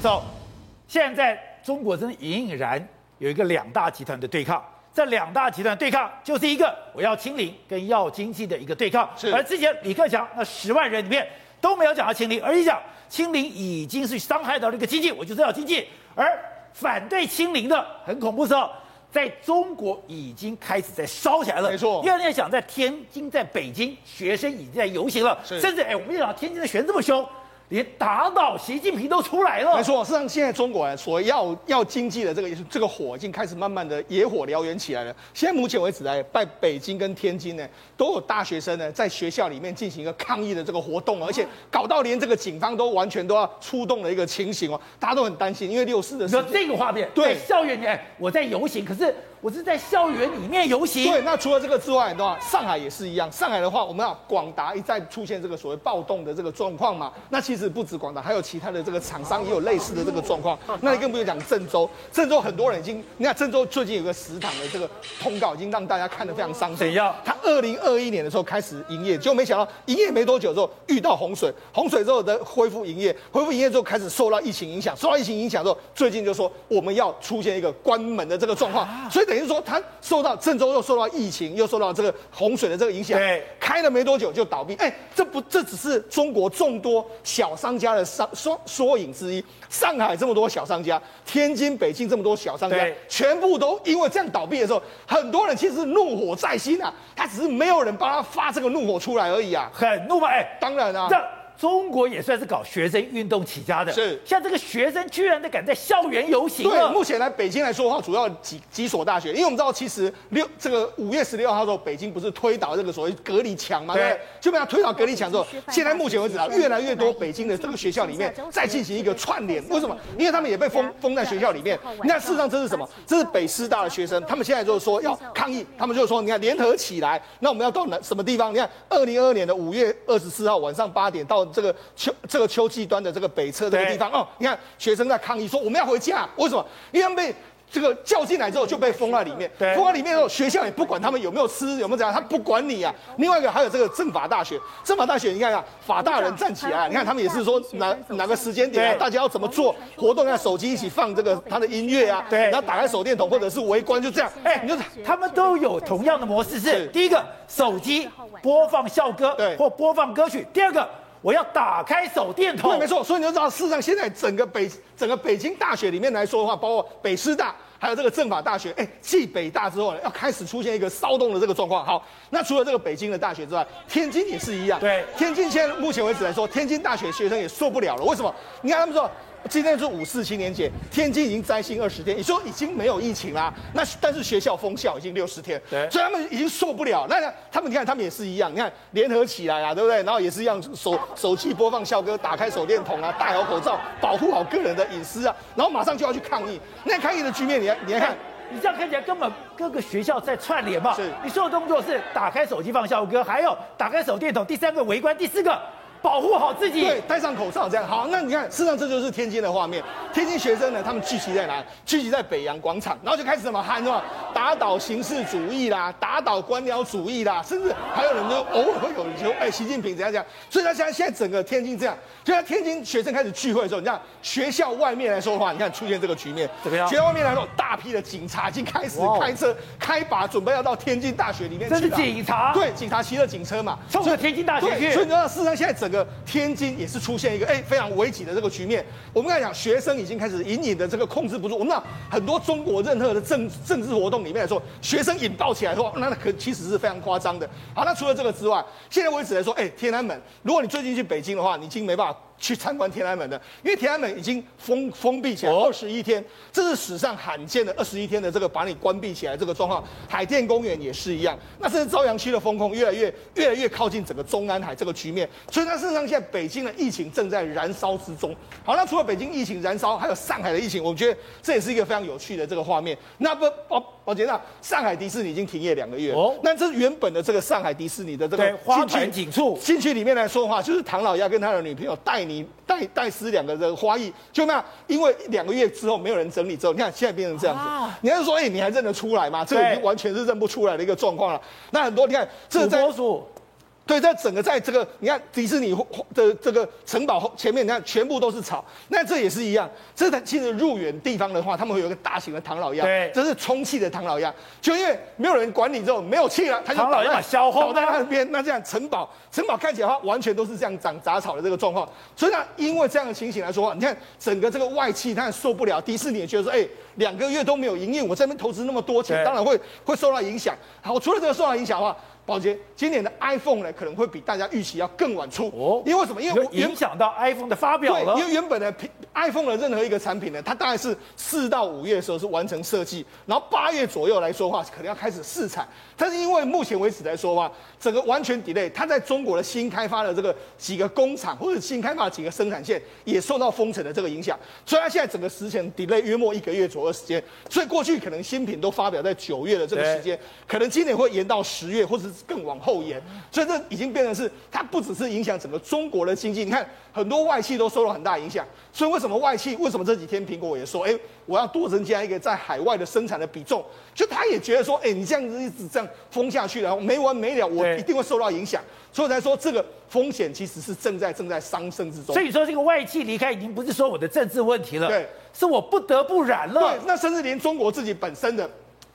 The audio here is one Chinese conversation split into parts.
走，现在中国真的隐隐然有一个两大集团的对抗。这两大集团对抗就是一个我要清零跟要经济的一个对抗。是。而之前李克强那十万人里面都没有讲到清零，而一讲清零已经是伤害到这个经济，我就是要经济。而反对清零的很恐怖的时候，在中国已经开始在烧起来了。没错。第二天想在天津、在北京，学生已经在游行了，甚至哎，我们讲天津的学生这么凶。连打倒习近平都出来了。没错，事实上现在中国人所要要经济的这个这个火已经开始慢慢的野火燎原起来了。现在目前为止呢，在北京跟天津呢，都有大学生呢在学校里面进行一个抗议的这个活动，而且搞到连这个警方都完全都要出动的一个情形哦，大家都很担心，因为六四的时候，这个画面，对，校园里面我在游行，可是。我是在校园里面游行。对，那除了这个之外的话，上海也是一样。上海的话，我们要广达一再出现这个所谓暴动的这个状况嘛。那其实不止广达，还有其他的这个厂商也有类似的这个状况。那你更不用讲郑州，郑州很多人已经，你看郑州最近有个食堂的这个通告，已经让大家看得非常伤心。怎样？他二零二一年的时候开始营业，结果没想到营业没多久之后遇到洪水，洪水之后的恢复营业，恢复营业之后开始受到疫情影响，受到疫情影响之后，最近就说我们要出现一个关门的这个状况，所以等于说他。受到郑州又受到疫情，又受到这个洪水的这个影响，对，开了没多久就倒闭。哎，这不，这只是中国众多小商家的商缩缩影之一。上海这么多小商家，天津、北京这么多小商家，全部都因为这样倒闭的时候，很多人其实怒火在心啊，他只是没有人帮他发这个怒火出来而已啊，很怒吗？哎，当然啊。中国也算是搞学生运动起家的，是像这个学生居然都敢在校园游行。对，目前来北京来说的话，主要几几所大学，因为我们知道，其实六这个五月十六号的时候，北京不是推倒这个所谓隔离墙嘛？对，就被他推倒隔离墙之后，现在目前为止啊，越来越多北京的这个学校里面再进行一个串联。为什么？因为他们也被封封在学校里面。你看，事实上这是什么？这是北师大的学生，他们现在就是说要抗议，他们就是说，你看联合起来，那我们要到哪什么地方？你看，二零二二年的五月二十四号晚上八点到这个秋。这个秋季端的这个北侧这个地方哦，你看学生在抗议说我们要回家，为什么？因为他们被这个叫进来之后就被封在里面，封在里面之后学校也不管他们有没有吃有没有怎样，他不管你啊。另外一个还有这个政法大学，政法大学你看啊，法大人站起来，你看他们也是说哪哪个时间点啊，大家要怎么做活动，让手机一起放这个他的音乐啊，对，然后打开手电筒或者是围观，就这样。哎，你就他们都有同样的模式，是第一个手机播放校歌，对，或播放歌曲，第二个。我要打开手电筒。对，没错。所以你就知道，事实上现在整个北整个北京大学里面来说的话，包括北师大，还有这个政法大学，哎，继北大之后呢，要开始出现一个骚动的这个状况。好，那除了这个北京的大学之外，天津也是一样。对，天津现在目前为止来说，天津大学学生也受不了了。为什么？你看他们说。今天是五四青年节，天津已经灾星二十天，你说已经没有疫情啦，那但是学校封校已经六十天，对，所以他们已经受不了。那他们你看，他们也是一样，你看联合起来啊，对不对？然后也是一样手手机播放校歌，打开手电筒啊，戴好口罩，保护好个人的隐私啊，然后马上就要去抗议。那抗议的局面，你你来看，你这样看起来根本各个学校在串联嘛？是，你所有动作是打开手机放校歌，还有打开手电筒，第三个围观，第四个。保护好自己，对，戴上口罩这样好。那你看，事实上这就是天津的画面。天津学生呢，他们聚集在哪？聚集在北洋广场，然后就开始什么喊什么，打倒形式主义啦，打倒官僚主义啦，甚至还有人就偶尔会有人说，哎，习近平怎样怎样。所以他现在现在整个天津这样，就在天津学生开始聚会的时候，你看学校外面来说的话，你看出现这个局面，怎么样？学校外面来说，大批的警察已经开始开车开拔，准备要到天津大学里面去。这是警察？对，警察骑着警车嘛，冲着天津大学去。所以你知道，事实上现在整个天津也是出现一个哎非常危急的这个局面。我们刚才讲，学生已经开始隐隐的这个控制不住。那很多中国任何的政政治活动里面来说，学生引爆起来的话，那可其实是非常夸张的。好，那除了这个之外，现在为止来说，哎，天安门，如果你最近去北京的话，你已经没办法。去参观天安门的，因为天安门已经封封闭起来二十一天，这是史上罕见的二十一天的这个把你关闭起来这个状况。海淀公园也是一样，那甚至朝阳区的风控越来越越来越靠近整个中南海这个局面，所以它事实上现在北京的疫情正在燃烧之中。好，那除了北京疫情燃烧，还有上海的疫情，我觉得这也是一个非常有趣的这个画面。那不，宝宝杰，那上海迪士尼已经停业两个月哦，那这原本的这个上海迪士尼的这个花团锦簇，进去里面来说的话，就是唐老鸭跟他的女朋友带你。戴戴斯两个人花艺就那样，因为两个月之后没有人整理之后，你看现在变成这样子。啊、你还是说，哎、欸，你还认得出来吗？这个已经完全是认不出来的一个状况了。那很多你看，这在。对，在整个在这个你看迪士尼的这个城堡后前面，你看全部都是草。那这也是一样，这其实入园地方的话，他们会有一个大型的唐老鸭，对，这是充气的唐老鸭，就因为没有人管你之后没有气了，它就唐老鸭消耗在那边。那这样城堡城堡看起来的话，完全都是这样长杂草的这个状况。所以呢，因为这样的情形来说，你看整个这个外气，它受不了。迪士尼也觉得说，哎，两个月都没有营业，我这边投资那么多钱，当然会会受到影响。好，除了这个受到影响的话。宝洁，今年的 iPhone 呢，可能会比大家预期要更晚出哦。因为什么？因为我影响到 iPhone 的发表了。对，因为原本的 iPhone 的任何一个产品呢，它大概是四到五月的时候是完成设计，然后八月左右来说的话，可能要开始试产。但是因为目前为止来说的话，整个完全 delay，它在中国的新开发的这个几个工厂或者新开发的几个生产线也受到封城的这个影响，所以它现在整个时程 delay 约莫一个月左右的时间。所以过去可能新品都发表在九月的这个时间，可能今年会延到十月，或者是更往后延。所以这已经变成是它不只是影响整个中国的经济，你看很多外企都受到很大影响。所以为什么外企？为什么这几天苹果也说，哎，我要多增加一个在海外的生产的比重？就他也觉得说，哎，你这样子一直这样封下去，然后没完没了，我一定会受到影响。所以才说这个风险其实是正在正在上升之中。所以说这个外企离开已经不是说我的政治问题了，对，是我不得不然了。对，那甚至连中国自己本身的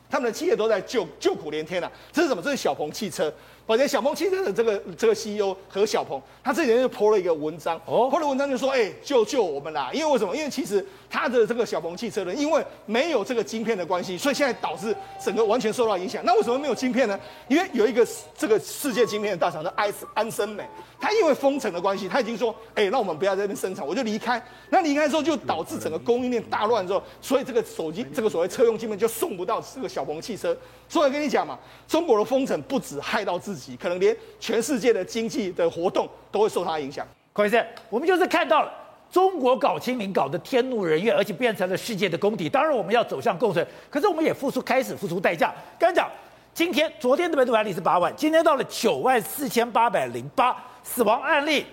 他们的企业都在救救苦连天了、啊。这是什么？这是小鹏汽车。而且小鹏汽车的这个这个 CEO 何小鹏，他这几天就 po 了一个文章，哦，po 了文章就说，哎，救救我们啦！因为为什么？因为其实他的这个小鹏汽车呢，因为没有这个晶片的关系，所以现在导致整个完全受到影响。那为什么没有晶片呢？因为有一个这个世界晶片的大厂叫安安森美，他因为封城的关系，他已经说，哎，那我们不要在这边生产，我就离开。那离开之后就导致整个供应链大乱之后，所以这个手机这个所谓车用晶片就送不到这个小鹏汽车。所以跟你讲嘛，中国的封城不止害到己，可能连全世界的经济的活动都会受它影响。孔先生，我们就是看到了中国搞清零搞得天怒人怨，而且变成了世界的公敌。当然我们要走向共存，可是我们也付出开始付出代价。刚讲，今天昨天的本土案例是八万，今天到了九万四千八百零八，死亡案例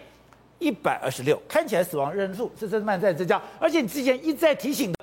一百二十六，看起来死亡人数是真慢在增加。而且你之前一再提醒的，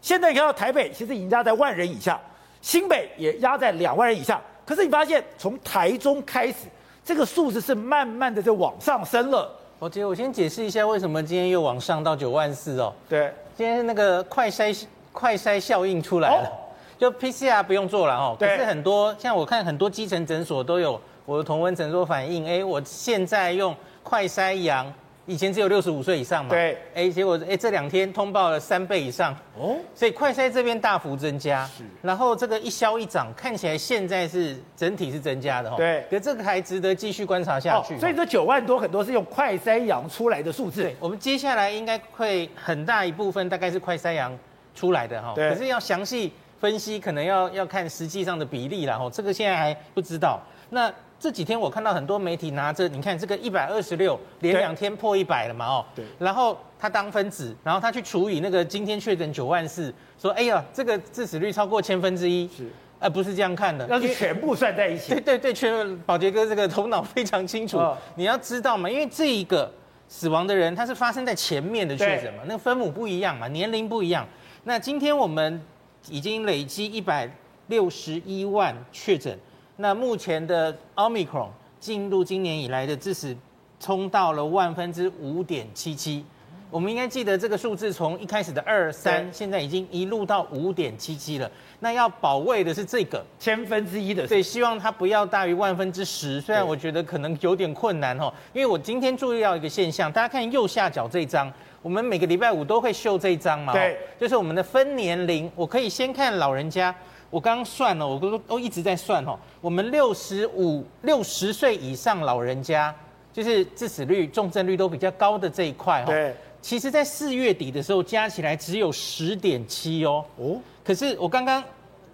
现在你看到台北其实已经压在万人以下。新北也压在两万人以下，可是你发现从台中开始，这个数字是慢慢的在往上升了。我杰，我先解释一下为什么今天又往上到九万四哦。对，今天那个快筛快筛效应出来了，哦、就 PCR 不用做了哦。对。可是很多像我看很多基层诊所都有我的同温诊所反映，哎，我现在用快筛阳。以前只有六十五岁以上嘛，对，哎，结果哎这两天通报了三倍以上，哦，所以快筛这边大幅增加，是，然后这个一消一涨，看起来现在是整体是增加的哈，对，可这个还值得继续观察下去，所以这九万多很多是用快筛阳出来的数字，对，我们接下来应该会很大一部分大概是快筛阳出来的哈，可是要详细分析，可能要要看实际上的比例啦，哈，这个现在还不知道，那。这几天我看到很多媒体拿着，你看这个一百二十六连两天破一百了嘛，哦，对，然后他当分子，然后他去除以那个今天确诊九万四，说哎呀，这个致死率超过千分之一，是，呃不是这样看的，要是全部算在一起，对对对，全宝杰哥这个头脑非常清楚，哦、你要知道嘛，因为这一个死亡的人他是发生在前面的确诊嘛，那个分母不一样嘛，年龄不一样，那今天我们已经累积一百六十一万确诊。那目前的 Omicron 进入今年以来的致死冲到了万分之五点七七，我们应该记得这个数字从一开始的二三，现在已经一路到五点七七了。那要保卫的是这个千分之一的，所以，希望它不要大于万分之十。虽然我觉得可能有点困难哦，因为我今天注意到一个现象，大家看右下角这一张，我们每个礼拜五都会秀这一张嘛，对，就是我们的分年龄，我可以先看老人家。我刚刚算了，我都都一直在算哦。我们六十五、六十岁以上老人家，就是致死率、重症率都比较高的这一块哦。对。其实，在四月底的时候，加起来只有十点七哦。哦。可是我刚刚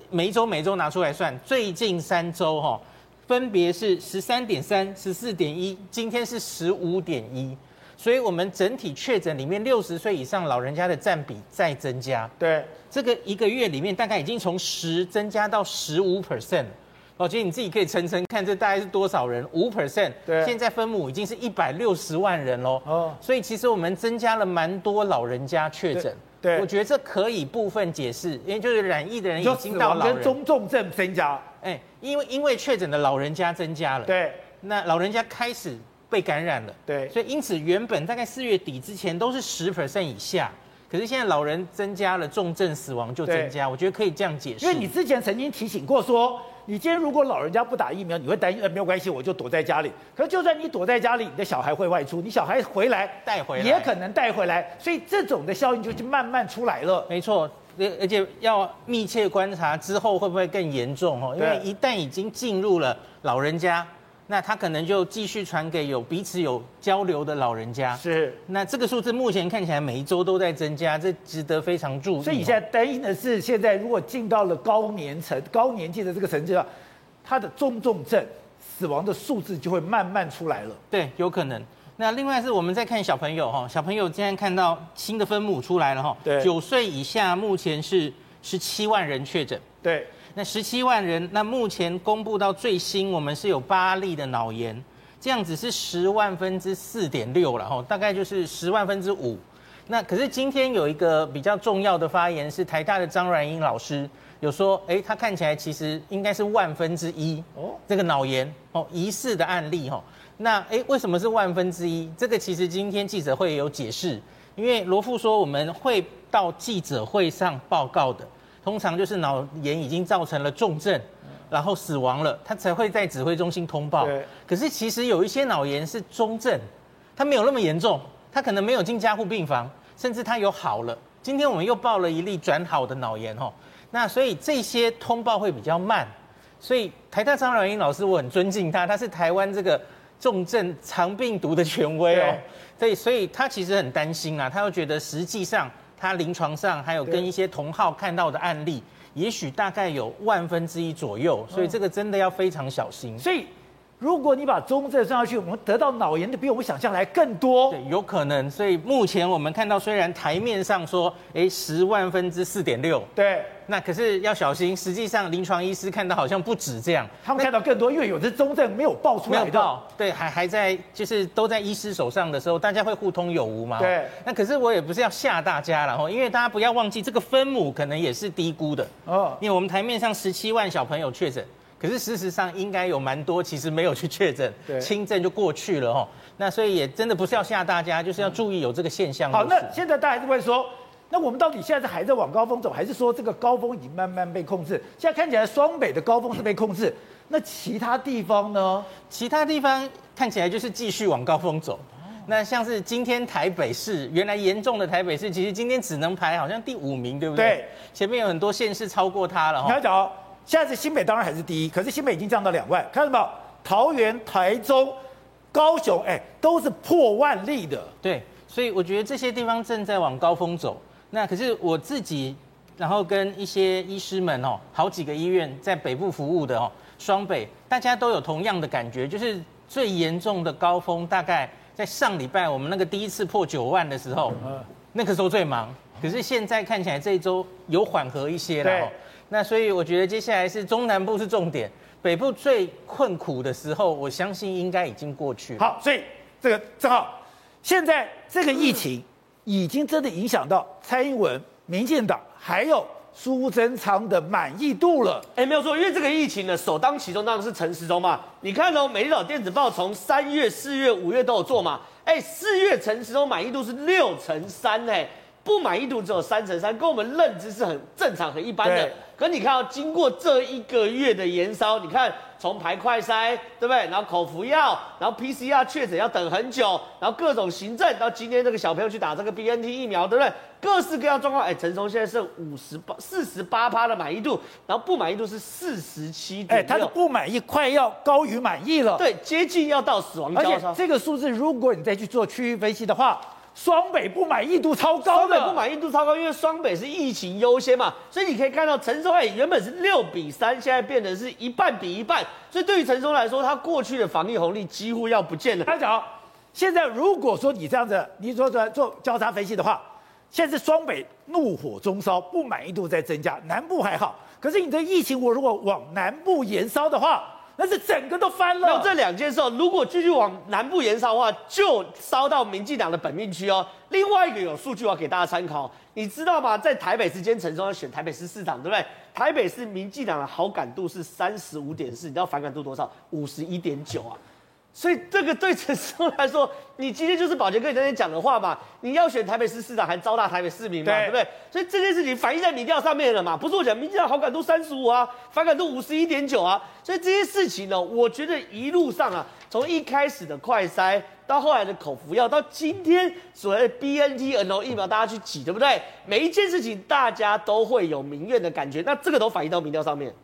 每一周、每一周拿出来算，最近三周哈，分别是十三点三、十四点一，今天是十五点一。所以，我们整体确诊里面，六十岁以上老人家的占比在增加。对，这个一个月里面，大概已经从十增加到十五 percent。宝杰你自己可以称称看，这大概是多少人？五 percent。对，现在分母已经是一百六十万人喽。哦，所以其实我们增加了蛮多老人家确诊。对，我觉得这可以部分解释，因为就是染疫的人已经到老人，跟中重症增加。哎，因为因为确诊的老人家增加了。对。那老人家开始被感染了，对，所以因此原本大概四月底之前都是十 percent 以下，可是现在老人增加了，重症死亡就增加，我觉得可以这样解释。因为你之前曾经提醒过说，你今天如果老人家不打疫苗，你会担心，呃，没有关系，我就躲在家里。可是就算你躲在家里，你的小孩会外出，你小孩回来带回来也可能带回来，所以这种的效应就就慢慢出来了。没错。而且要密切观察之后会不会更严重哦？因为一旦已经进入了老人家，那他可能就继续传给有彼此有交流的老人家。是。那这个数字目前看起来每一周都在增加，这值得非常注意。所以你现在担心的是，现在如果进到了高年层、高年纪的这个层级，他的中重症死亡的数字就会慢慢出来了。对，有可能。那另外是我们在看小朋友哈，小朋友今天看到新的分母出来了哈，对，九岁以下目前是十七万人确诊，对，那十七万人，那目前公布到最新，我们是有八例的脑炎，这样子是十万分之四点六了吼，大概就是十万分之五。那可是今天有一个比较重要的发言是台大的张软英老师有说，哎，他看起来其实应该是万分之一哦，这个脑炎哦疑似的案例哈。那诶，为什么是万分之一？这个其实今天记者会有解释，因为罗富说我们会到记者会上报告的，通常就是脑炎已经造成了重症，然后死亡了，他才会在指挥中心通报。可是其实有一些脑炎是中症，他没有那么严重，他可能没有进加护病房，甚至他有好了。今天我们又报了一例转好的脑炎哦，那所以这些通报会比较慢。所以台大张阮英老师我很尊敬他，他是台湾这个。重症肠病毒的权威哦，所以所以他其实很担心啊，他又觉得实际上他临床上还有跟一些同号看到的案例，也许大概有万分之一左右，所以这个真的要非常小心。所以。如果你把中症算下去，我们得到脑炎的比我们想象来更多。对，有可能。所以目前我们看到，虽然台面上说，哎，十万分之四点六，对，那可是要小心。实际上，临床医师看到好像不止这样，他们看到更多，因为有的中症没有报出来的。没有报，对，还还在就是都在医师手上的时候，大家会互通有无嘛。对。那可是我也不是要吓大家了哈，因为大家不要忘记，这个分母可能也是低估的。哦。因为我们台面上十七万小朋友确诊。可是事实上应该有蛮多，其实没有去确诊，轻症就过去了哈。那所以也真的不是要吓大家，就是要注意有这个现象。好，那现在大家就会说，那我们到底现在是还在往高峰走，还是说这个高峰已经慢慢被控制？现在看起来双北的高峰是被控制，那其他地方呢？其他地方看起来就是继续往高峰走。那像是今天台北市原来严重的台北市，其实今天只能排好像第五名，对不对？对，前面有很多县市超过它了哈。你要讲。现在是新北当然还是第一，可是新北已经降到两万，看到没有？桃园、台中、高雄，哎，都是破万例的。对，所以我觉得这些地方正在往高峰走。那可是我自己，然后跟一些医师们哦，好几个医院在北部服务的哦，双北大家都有同样的感觉，就是最严重的高峰大概在上礼拜我们那个第一次破九万的时候，那个时候最忙。可是现在看起来这一周有缓和一些了。对。那所以我觉得接下来是中南部是重点，北部最困苦的时候，我相信应该已经过去了。好，所以这个正好，现在这个疫情已经真的影响到蔡英文、民进党还有苏贞昌的满意度了。哎，没有错，因为这个疫情呢，首当其冲当然是陈时中嘛。你看哦，《美丽岛电子报》从三月、四月、五月都有做嘛。哎，四月陈时中满意度是六成三，哎。不满意度只有三成三，跟我们认知是很正常、很一般的。可你看到经过这一个月的延烧，你看从排快筛，对不对？然后口服药，然后 PCR 确诊要等很久，然后各种行政，到今天这个小朋友去打这个 BNT 疫苗，对不对？各式各样状况。哎，陈松现在是五十八、四十八趴的满意度，然后不满意度是四十七点。哎，他的不满意快要高于满意了，对，接近要到死亡交叉。这个数字，如果你再去做区域分析的话。双北不满意度超高的，双北不满意度超高，因为双北是疫情优先嘛，所以你可以看到陈松海原本是六比三，现在变成是一半比一半，所以对于陈时中来说，他过去的防疫红利几乎要不见了。他讲，现在如果说你这样子，你说做做交叉分析的话，现在是双北怒火中烧，不满意度在增加，南部还好，可是你的疫情我如果往南部延烧的话。那是整个都翻了。那这两件事，如果继续往南部延烧的话，就烧到民进党的本命区哦。另外一个有数据我要给大家参考，你知道吗？在台北市，今天陈时中要选台北市市长，对不对？台北市民进党的好感度是三十五点四，你知道反感度多少？五十一点九啊。所以这个对陈时中来说，你今天就是保杰哥你在那讲的话嘛，你要选台北市市长还招纳台北市民嘛，对，对不对？所以这件事情反映在民调上面了嘛，不是我讲，民调好感度三十五啊，反感度五十一点九啊，所以这些事情呢，我觉得一路上啊，从一开始的快筛到后来的口服药，到今天所谓的 B N T N O、疫苗大家去挤，对不对？每一件事情大家都会有民怨的感觉，那这个都反映到民调上面。